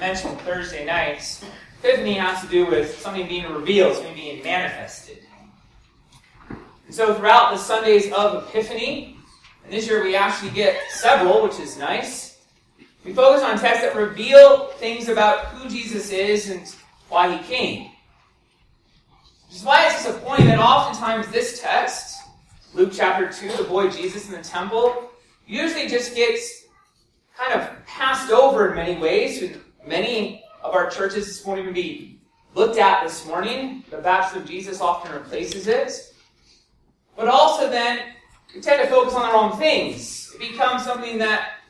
mentioned Thursday nights, Epiphany has to do with something being revealed, something being manifested. And so throughout the Sundays of Epiphany, and this year we actually get several, which is nice, we focus on texts that reveal things about who Jesus is and why he came. Which is why it's disappointing that oftentimes this text, Luke chapter 2, the boy Jesus in the temple, usually just gets kind of passed over in many ways. Many of our churches, this morning even be looked at this morning. The Baptism of Jesus often replaces it. But also then, we tend to focus on the wrong things. It becomes something that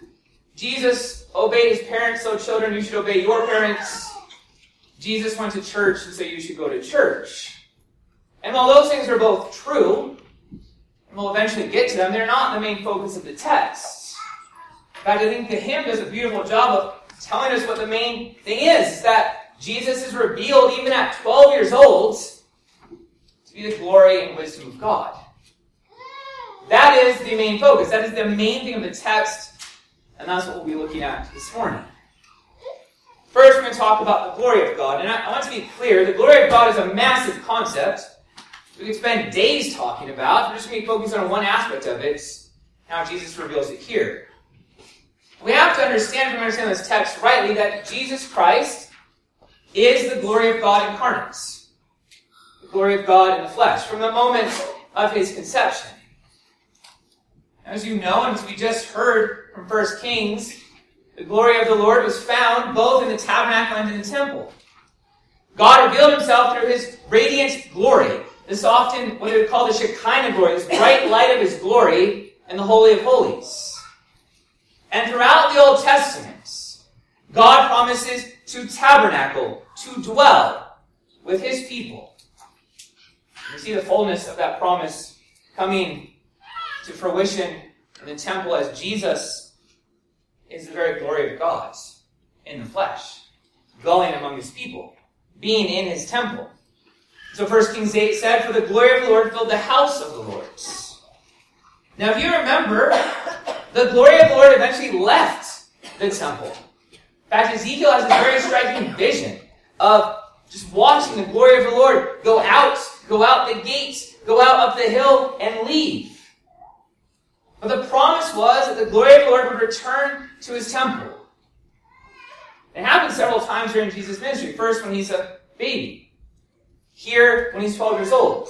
Jesus obeyed his parents, so children, you should obey your parents. Jesus went to church, and so you should go to church. And while those things are both true, and we'll eventually get to them, they're not the main focus of the text. In fact, I think the hymn does a beautiful job of telling us what the main thing is, is that Jesus is revealed even at 12 years old to be the glory and wisdom of God. That is the main focus. That is the main thing of the text, and that's what we'll be looking at this morning. First, we're going to talk about the glory of God. And I, I want to be clear the glory of God is a massive concept we could spend days talking about. We're just going to be focused on one aspect of it, how Jesus reveals it here. We have to understand, if we understand this text rightly, that Jesus Christ is the glory of God incarnate. The glory of God in the flesh, from the moment of his conception. As you know, and as we just heard from 1 Kings, the glory of the Lord was found both in the tabernacle and in the temple. God revealed himself through his radiant glory. This often what they would call the Shekinah glory, this bright light of his glory in the Holy of Holies. And throughout the Old Testament, God promises to tabernacle, to dwell with his people. We see the fullness of that promise coming to fruition in the temple as Jesus is the very glory of God in the flesh, dwelling among his people, being in his temple. So 1 Kings 8 said, For the glory of the Lord filled the house of the Lord. Now, if you remember, the glory of the Lord eventually left the temple. In fact, Ezekiel has this very striking vision of just watching the glory of the Lord go out, go out the gates, go out up the hill, and leave. But the promise was that the glory of the Lord would return to his temple. It happened several times during Jesus' ministry. First, when he's a baby here when he's 12 years old.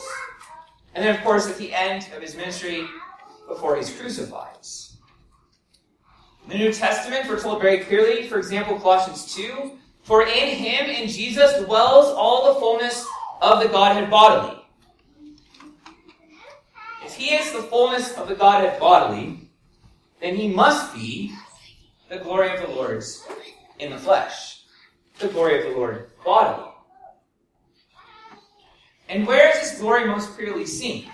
And then, of course, at the end of his ministry before he's crucified. The New Testament, we're told very clearly, for example, Colossians 2, For in him, in Jesus, dwells all the fullness of the Godhead bodily. If he is the fullness of the Godhead bodily, then he must be the glory of the Lord in the flesh, the glory of the Lord bodily. And where is this glory most clearly seen?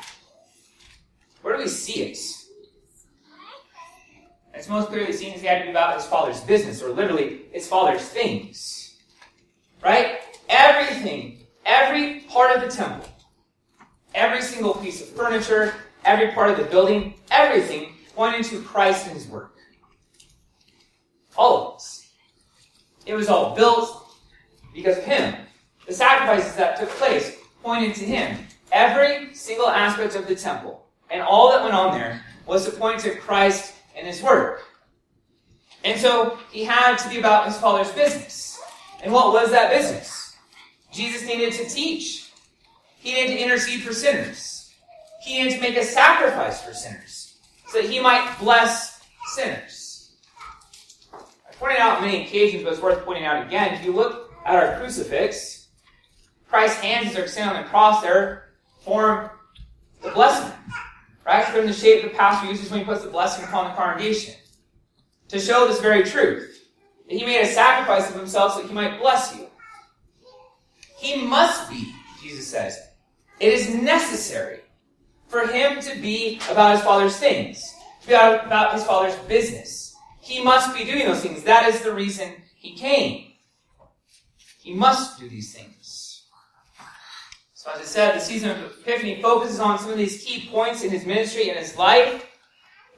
Where do we see it? It's most clearly seen as he had to be about his father's business, or literally his father's things. Right? Everything, every part of the temple, every single piece of furniture, every part of the building, everything pointed to Christ and his work. All of this. It was all built because of him. The sacrifices that took place pointed to him. Every single aspect of the temple and all that went on there was to point to Christ and his work. And so he had to be about his father's business. And what was that business? Jesus needed to teach. He needed to intercede for sinners. He needed to make a sacrifice for sinners so that he might bless sinners. I pointed out on many occasions, but it's worth pointing out again. If you look at our crucifix, Christ's hands as they're extended on the cross there form the blessing. Right? In the shape the pastor uses when he puts the blessing upon the congregation. To show this very truth. That he made a sacrifice of himself so that he might bless you. He must be, Jesus says. It is necessary for him to be about his father's things, to be about his father's business. He must be doing those things. That is the reason he came. He must do these things. So, as I said, the season of Epiphany focuses on some of these key points in his ministry and his life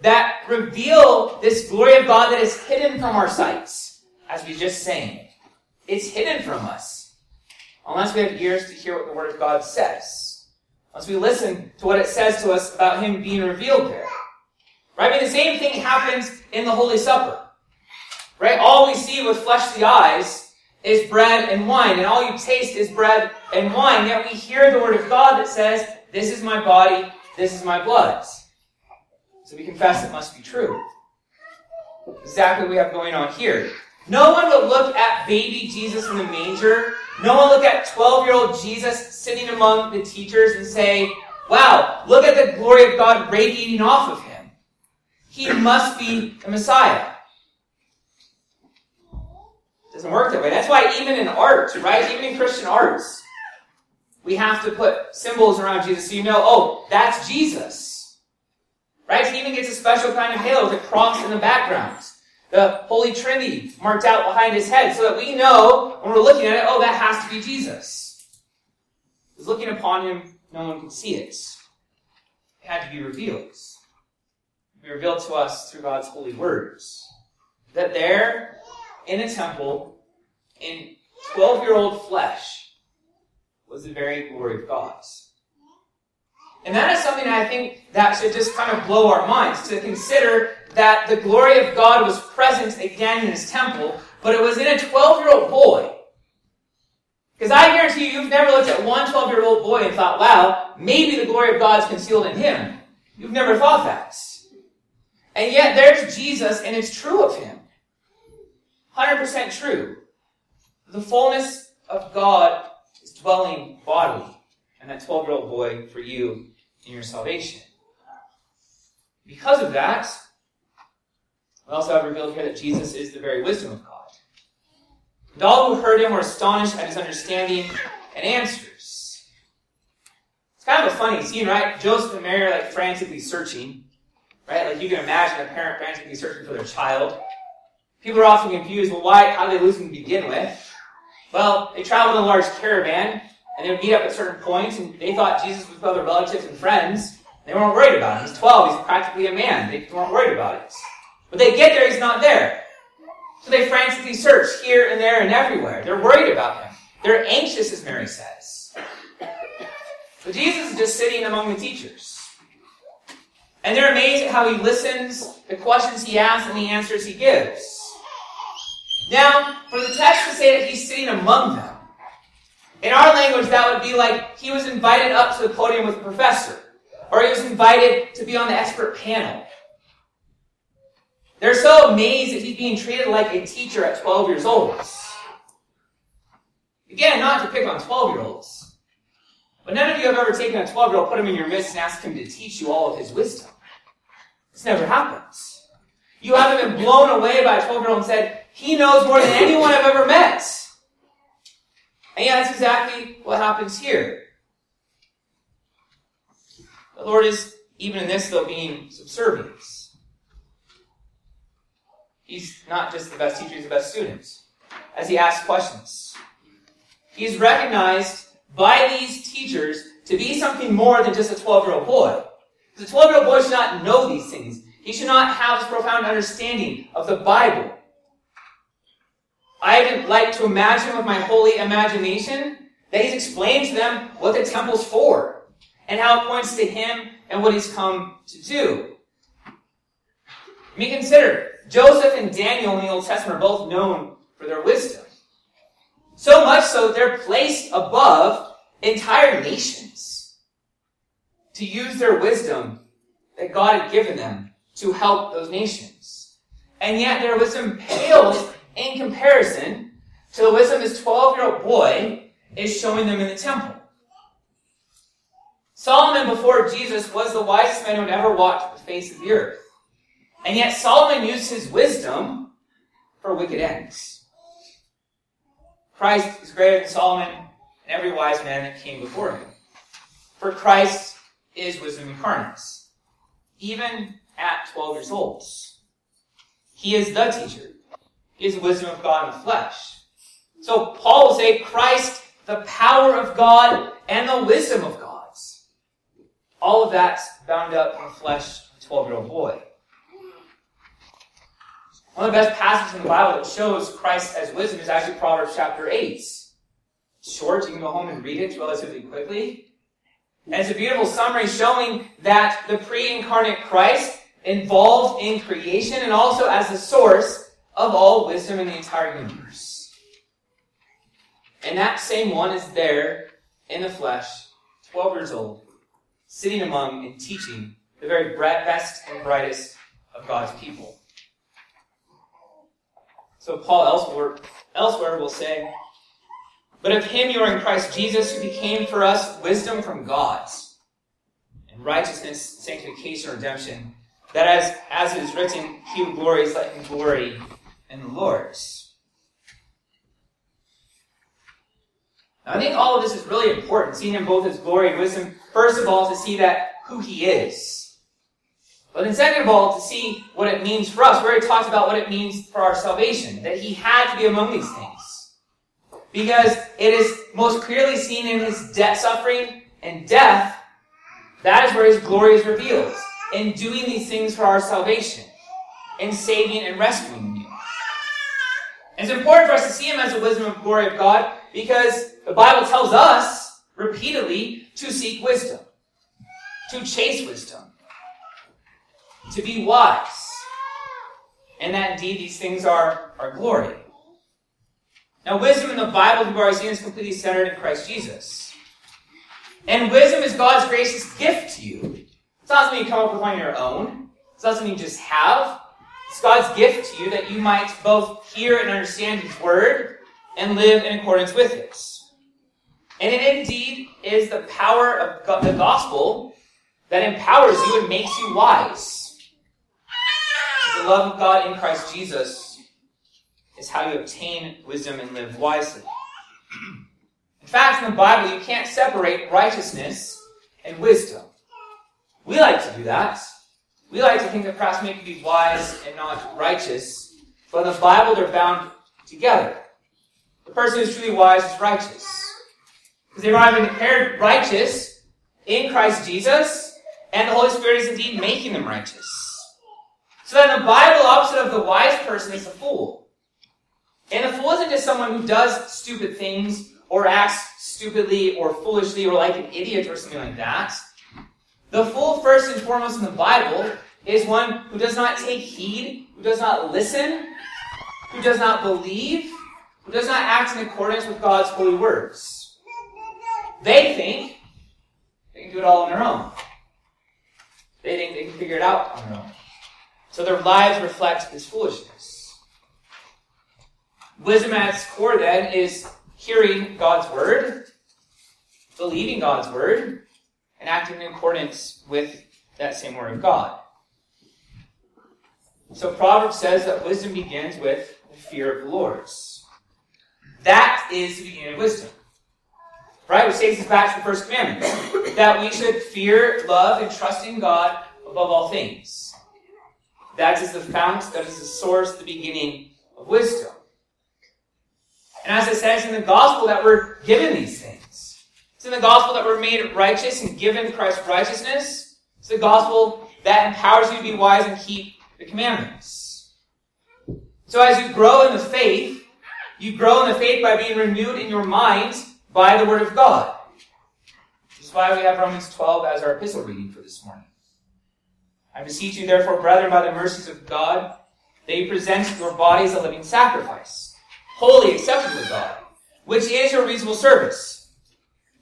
that reveal this glory of God that is hidden from our sights, as we just sang. it's hidden from us. Unless we have ears to hear what the Word of God says. Unless we listen to what it says to us about Him being revealed there. Right? I mean, the same thing happens in the Holy Supper. Right? All we see with fleshly eyes is bread and wine, and all you taste is bread and wine. Yet we hear the Word of God that says, This is my body, this is my blood. So we confess it must be true. Exactly what we have going on here. No one would look at baby Jesus in the manger. No one look at 12 year old Jesus sitting among the teachers and say, wow, look at the glory of God radiating off of him. He must be the Messiah. It doesn't work that way. That's why even in art, right? Even in Christian arts, we have to put symbols around Jesus so you know, oh, that's Jesus. Right? He even gets a special kind of halo with a cross in the background the Holy Trinity marked out behind his head so that we know when we're looking at it, oh, that has to be Jesus. Because looking upon him, no one can see it. It had to be revealed. Be revealed to us through God's holy words. That there, in a temple, in 12 year old flesh, was the very glory of God. And that is something I think that should just kind of blow our minds to consider that the glory of God was present again in his temple, but it was in a 12 year old boy. Because I guarantee you, you've never looked at one 12 year old boy and thought, wow, maybe the glory of God's concealed in him. You've never thought that. And yet there's Jesus, and it's true of him. 100% true. The fullness of God is dwelling bodily and that 12 year old boy for you in your salvation. Because of that, we also have revealed here that Jesus is the very wisdom of God. And all who heard him were astonished at his understanding and answers. It's kind of a funny scene, right? Joseph and Mary are like frantically searching, right? Like you can imagine a parent frantically searching for their child. People are often confused, well, why, how did they lose him to begin with? Well, they traveled in a large caravan, and they would meet up at certain points, and they thought Jesus was with other relatives and friends. They weren't worried about him. He's 12, he's practically a man. They weren't worried about it. But they get there, he's not there. So they frantically search here and there and everywhere. They're worried about him. They're anxious, as Mary says. But Jesus is just sitting among the teachers. And they're amazed at how he listens, the questions he asks, and the answers he gives. Now, for the text to say that he's sitting among them, in our language, that would be like he was invited up to the podium with a professor, or he was invited to be on the expert panel. They're so amazed that he's being treated like a teacher at 12 years old. Again, not to pick on 12 year olds, but none of you have ever taken a 12 year old, put him in your midst, and asked him to teach you all of his wisdom. This never happens. You haven't been blown away by a 12 year old and said, he knows more than anyone I've ever met. And yeah, that's exactly what happens here. The Lord is, even in this, though, being subservient. He's not just the best teacher, he's the best student. As he asks questions. He's recognized by these teachers to be something more than just a 12 year old boy. Because a 12 year old boy should not know these things. He should not have this profound understanding of the Bible. I would like to imagine with my holy imagination that he's explained to them what the temple's for and how it points to him and what he's come to do. I mean, consider Joseph and Daniel in the Old Testament are both known for their wisdom. So much so that they're placed above entire nations to use their wisdom that God had given them to help those nations. And yet their wisdom pales in comparison to the wisdom this 12 year old boy is showing them in the temple. Solomon before Jesus was the wisest man who had ever walked the face of the earth. And yet Solomon used his wisdom for wicked ends. Christ is greater than Solomon and every wise man that came before him. For Christ is wisdom incarnate, even at 12 years old. He is the teacher He is the wisdom of God in the flesh. So Paul will say Christ, the power of God and the wisdom of God. All of that's bound up in the flesh of a 12 year old boy. One of the best passages in the Bible that shows Christ as wisdom is actually Proverbs chapter 8. short, you can go home and read it relatively quickly. And it's a beautiful summary showing that the pre-incarnate Christ involved in creation and also as the source of all wisdom in the entire universe. And that same one is there in the flesh, 12 years old, sitting among and teaching the very best and brightest of God's people. So Paul elsewhere, elsewhere will say, But of him you are in Christ Jesus, who became for us wisdom from God, and righteousness, sanctification, redemption, that as, as it is written, he who glories, let him glory in the Lord. Now, I think all of this is really important, seeing him both as glory and wisdom. First of all, to see that who he is. But then second of all, to see what it means for us. We already talked about what it means for our salvation, that he had to be among these things. Because it is most clearly seen in his death, suffering and death. That is where his glory is revealed in doing these things for our salvation, in saving and rescuing you. It's important for us to see him as the wisdom and glory of God because the Bible tells us repeatedly to seek wisdom, to chase wisdom, to be wise. And that indeed these things are, are glory. Now, wisdom in the Bible, we've is completely centered in Christ Jesus. And wisdom is God's gracious gift to you. It's not something you come up with on your own. It's not something you just have. It's God's gift to you that you might both hear and understand His Word and live in accordance with it. And it indeed is the power of the gospel that empowers you and makes you wise. The love of God in Christ Jesus is how you obtain wisdom and live wisely. In fact, in the Bible, you can't separate righteousness and wisdom. We like to do that. We like to think that perhaps can be wise and not righteous, but in the Bible they're bound together. The person who's truly wise is righteous. Because they've already been declared righteous in Christ Jesus, and the Holy Spirit is indeed making them righteous. So that in the Bible, opposite of the wise person is the fool. And the fool isn't just someone who does stupid things or acts stupidly or foolishly or like an idiot or something like that. The fool, first and foremost in the Bible, is one who does not take heed, who does not listen, who does not believe, who does not act in accordance with God's holy words. They think they can do it all on their own. They think they can figure it out on their own. So their lives reflect this foolishness. Wisdom at its core, then, is hearing God's word, believing God's word, and acting in accordance with that same word of God. So Proverbs says that wisdom begins with the fear of the Lord. That is the beginning of wisdom. Right? Which takes us back to the first commandment. that we should fear, love, and trust in God above all things. That is the fount, that is the source, the beginning of wisdom. And as it says in the gospel that we're given these things. In the gospel that we're made righteous and given Christ's righteousness. It's the gospel that empowers you to be wise and keep the commandments. So as you grow in the faith, you grow in the faith by being renewed in your mind by the Word of God. Which is why we have Romans 12 as our epistle reading for this morning. I beseech you, therefore, brethren, by the mercies of God, that you present your bodies a living sacrifice, holy, acceptable to God, which is your reasonable service.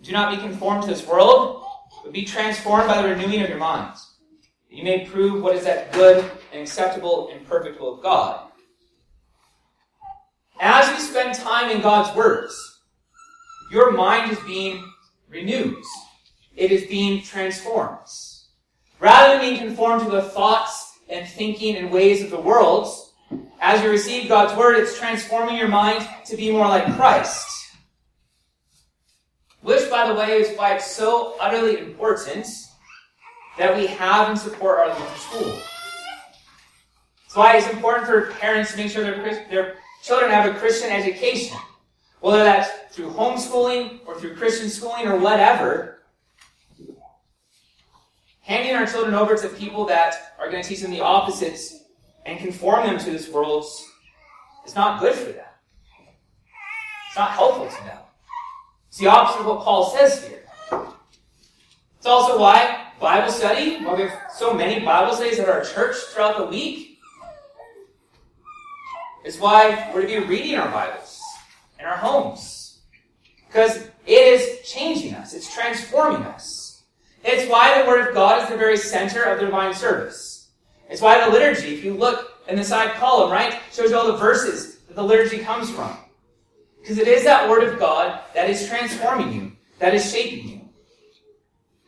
Do not be conformed to this world, but be transformed by the renewing of your minds, you may prove what is that good and acceptable and perfect will of God. As you spend time in God's words, your mind is being renewed. It is being transformed. Rather than being conformed to the thoughts and thinking and ways of the world, as you receive God's word, it's transforming your mind to be more like Christ. Which, by the way, is why it's so utterly important that we have and support our local school. That's why it's important for parents to make sure their, their children have a Christian education. Whether that's through homeschooling or through Christian schooling or whatever. Handing our children over to people that are going to teach them the opposites and conform them to this world is not good for them. It's not helpful to them. It's the opposite of what Paul says here. It's also why Bible study, why we have so many Bible studies at our church throughout the week, is why we're to be reading our Bibles in our homes. Because it is changing us, it's transforming us. It's why the Word of God is the very center of the divine service. It's why the liturgy, if you look in the side column, right, shows you all the verses that the liturgy comes from. Because it is that Word of God that is transforming you, that is shaping you,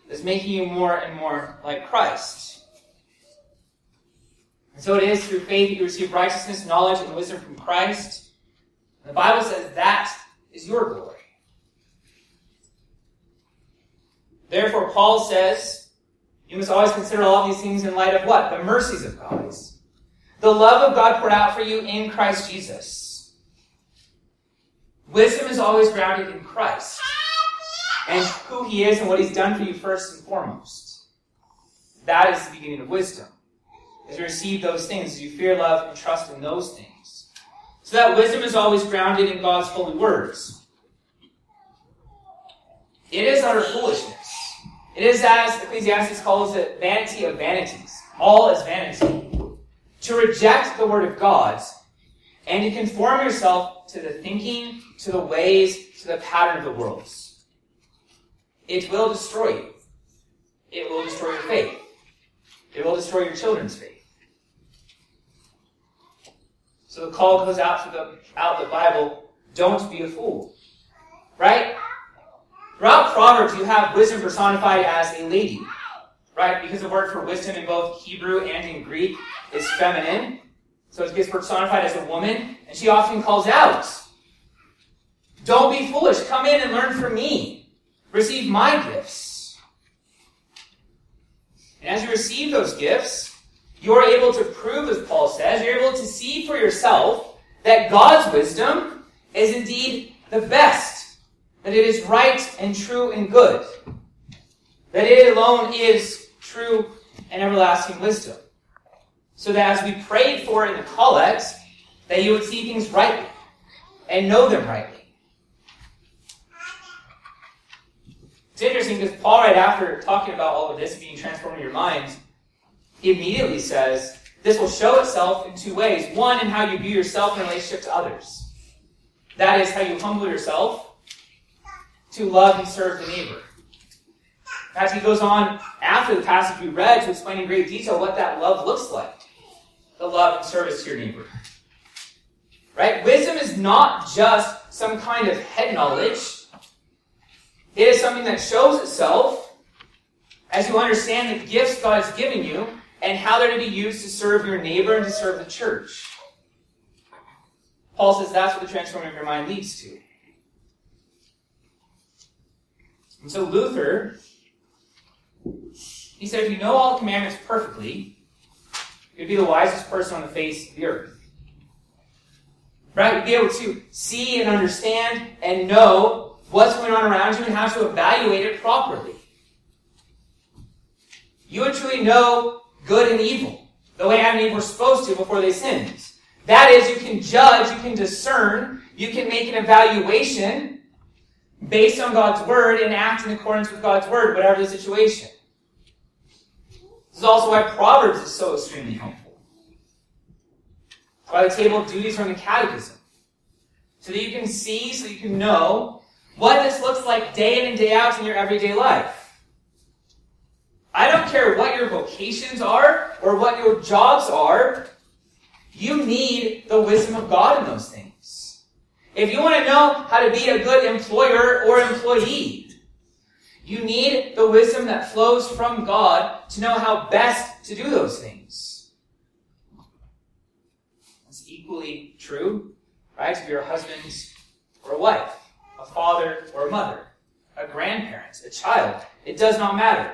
that's making you more and more like Christ. And so it is through faith that you receive righteousness, knowledge, and wisdom from Christ. And the Bible says that is your glory. Therefore, Paul says, you must always consider all these things in light of what? The mercies of God. The love of God poured out for you in Christ Jesus. Wisdom is always grounded in Christ and who He is and what He's done for you first and foremost. That is the beginning of wisdom. As you receive those things, as you fear, love, and trust in those things. So that wisdom is always grounded in God's holy words. It is utter foolishness. It is as Ecclesiastes calls it vanity of vanities. All is vanity. To reject the word of God and to conform yourself to the thinking, to the ways, to the pattern of the world. It will destroy you. It will destroy your faith. It will destroy your children's faith. So the call goes out to the out the Bible, don't be a fool. Right? Throughout Proverbs, you have wisdom personified as a lady. Right? Because the word for wisdom in both Hebrew and in Greek is feminine. So it gets personified as a woman, and she often calls out, Don't be foolish, come in and learn from me. Receive my gifts. And as you receive those gifts, you're able to prove, as Paul says, you're able to see for yourself that God's wisdom is indeed the best, that it is right and true and good, that it alone is true and everlasting wisdom. So that as we prayed for in the collect, that you would see things rightly and know them rightly. It's interesting because Paul, right after talking about all of this being transformed in your mind, he immediately says, this will show itself in two ways. One, in how you view yourself in relationship to others. That is how you humble yourself to love and serve the neighbor. As he goes on after the passage we read to explain in great detail what that love looks like. The love and service to your neighbor. Right? Wisdom is not just some kind of head knowledge it is something that shows itself as you understand the gifts God has given you and how they're to be used to serve your neighbor and to serve the church. Paul says that's what the transforming of your mind leads to. And so Luther, he said, if you know all the commandments perfectly, you'd be the wisest person on the face of the earth. Right? You'd be able to see and understand and know what's going on around you and how to evaluate it properly. You would truly know good and evil, the way Adam and Eve were supposed to before they sinned. That is, you can judge, you can discern, you can make an evaluation based on God's word and act in accordance with God's word, whatever the situation. This is also why Proverbs is so extremely helpful. Why the table of duties from the catechism. So that you can see, so that you can know what this looks like day in and day out in your everyday life. I don't care what your vocations are or what your jobs are. You need the wisdom of God in those things. If you want to know how to be a good employer or employee, you need the wisdom that flows from God to know how best to do those things. It's equally true, right, if you're a husband or a wife a father or a mother, a grandparent, a child. It does not matter.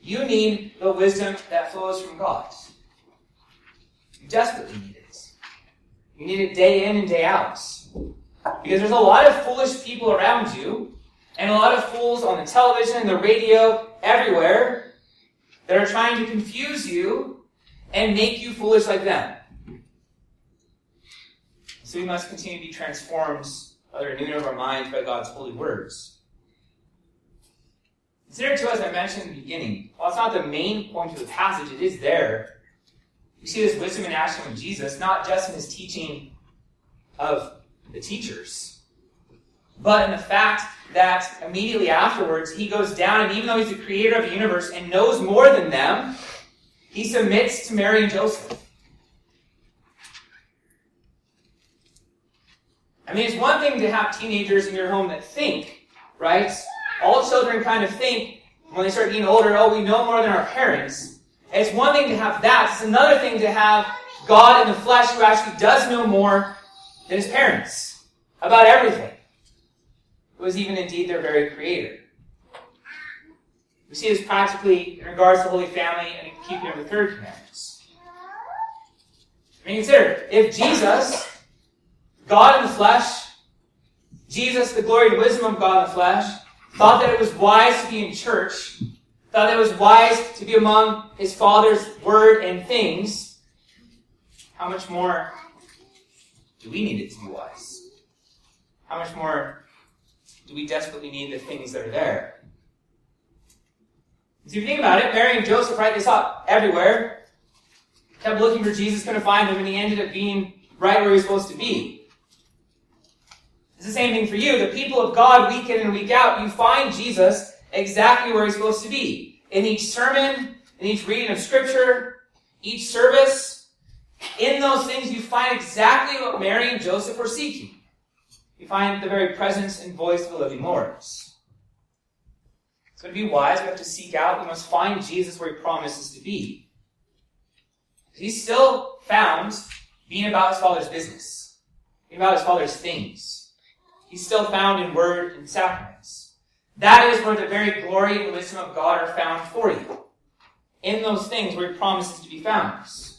You need the wisdom that flows from God. You desperately need it. You need it day in and day out. Because there's a lot of foolish people around you, and a lot of fools on the television, the radio, everywhere, that are trying to confuse you and make you foolish like them. So we must continue to be transformed by the renewing of our minds by God's holy words. Consider too, as I mentioned in the beginning, while it's not the main point of the passage, it is there. We see this wisdom in action with Jesus, not just in his teaching of the teachers, but in the fact that immediately afterwards he goes down, and even though he's the creator of the universe and knows more than them, he submits to Mary and Joseph. I mean, it's one thing to have teenagers in your home that think, right? All children kind of think when they start getting older, oh, we know more than our parents. It's one thing to have that. It's another thing to have God in the flesh who actually does know more than his parents about everything. Is even indeed their very creator. We see this practically in regards to the Holy Family and in keeping of the third commandments. I mean, consider, if Jesus God in the flesh, Jesus, the glory and wisdom of God in the flesh, thought that it was wise to be in church, thought that it was wise to be among his Father's word and things, how much more do we need it to be wise? How much more do we desperately need the things that are there? So if you think about it, Mary and Joseph, right, they saw everywhere, kept looking for Jesus, couldn't find him, and he ended up being right where he was supposed to be. It's the same thing for you. The people of God, week in and week out, you find Jesus exactly where he's supposed to be. In each sermon, in each reading of scripture, each service, in those things you find exactly what Mary and Joseph were seeking. You find the very presence and voice of the living Lord. So to be wise, we have to seek out, we must find Jesus where he promises to be. He's still found being about his father's business, being about his father's things. He's still found in word and sacraments. That is where the very glory and wisdom of God are found for you. In those things where he promises to be found. So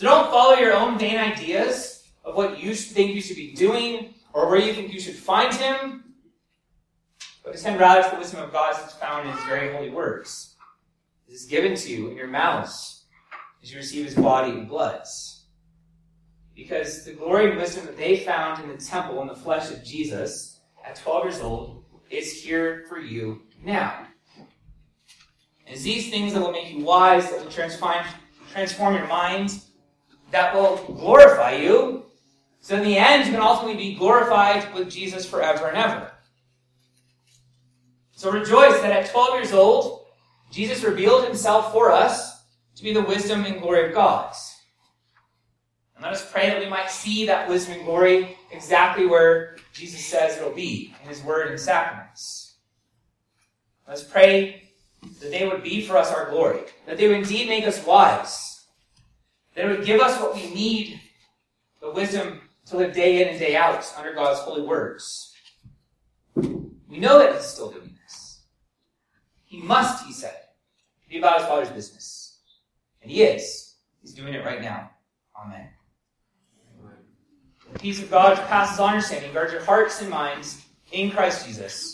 don't follow your own vain ideas of what you think you should be doing or where you think you should find him, but attend rather to the wisdom of God it's found in his very holy words. This is given to you in your mouths as you receive his body and bloods. Because the glory and wisdom that they found in the temple in the flesh of Jesus at 12 years old is here for you now. It's these things that will make you wise, that will transform, transform your mind, that will glorify you. So in the end, you can ultimately be glorified with Jesus forever and ever. So rejoice that at 12 years old, Jesus revealed himself for us to be the wisdom and glory of God. And let us pray that we might see that wisdom and glory exactly where Jesus says it'll be in his word and sacraments. Let's pray that they would be for us our glory, that they would indeed make us wise, that it would give us what we need, the wisdom to live day in and day out under God's holy words. We know that he's still doing this. He must, he said, be about his Father's business. And he is. He's doing it right now. Amen. The peace of God passes all understanding, guard your hearts and minds in Christ Jesus.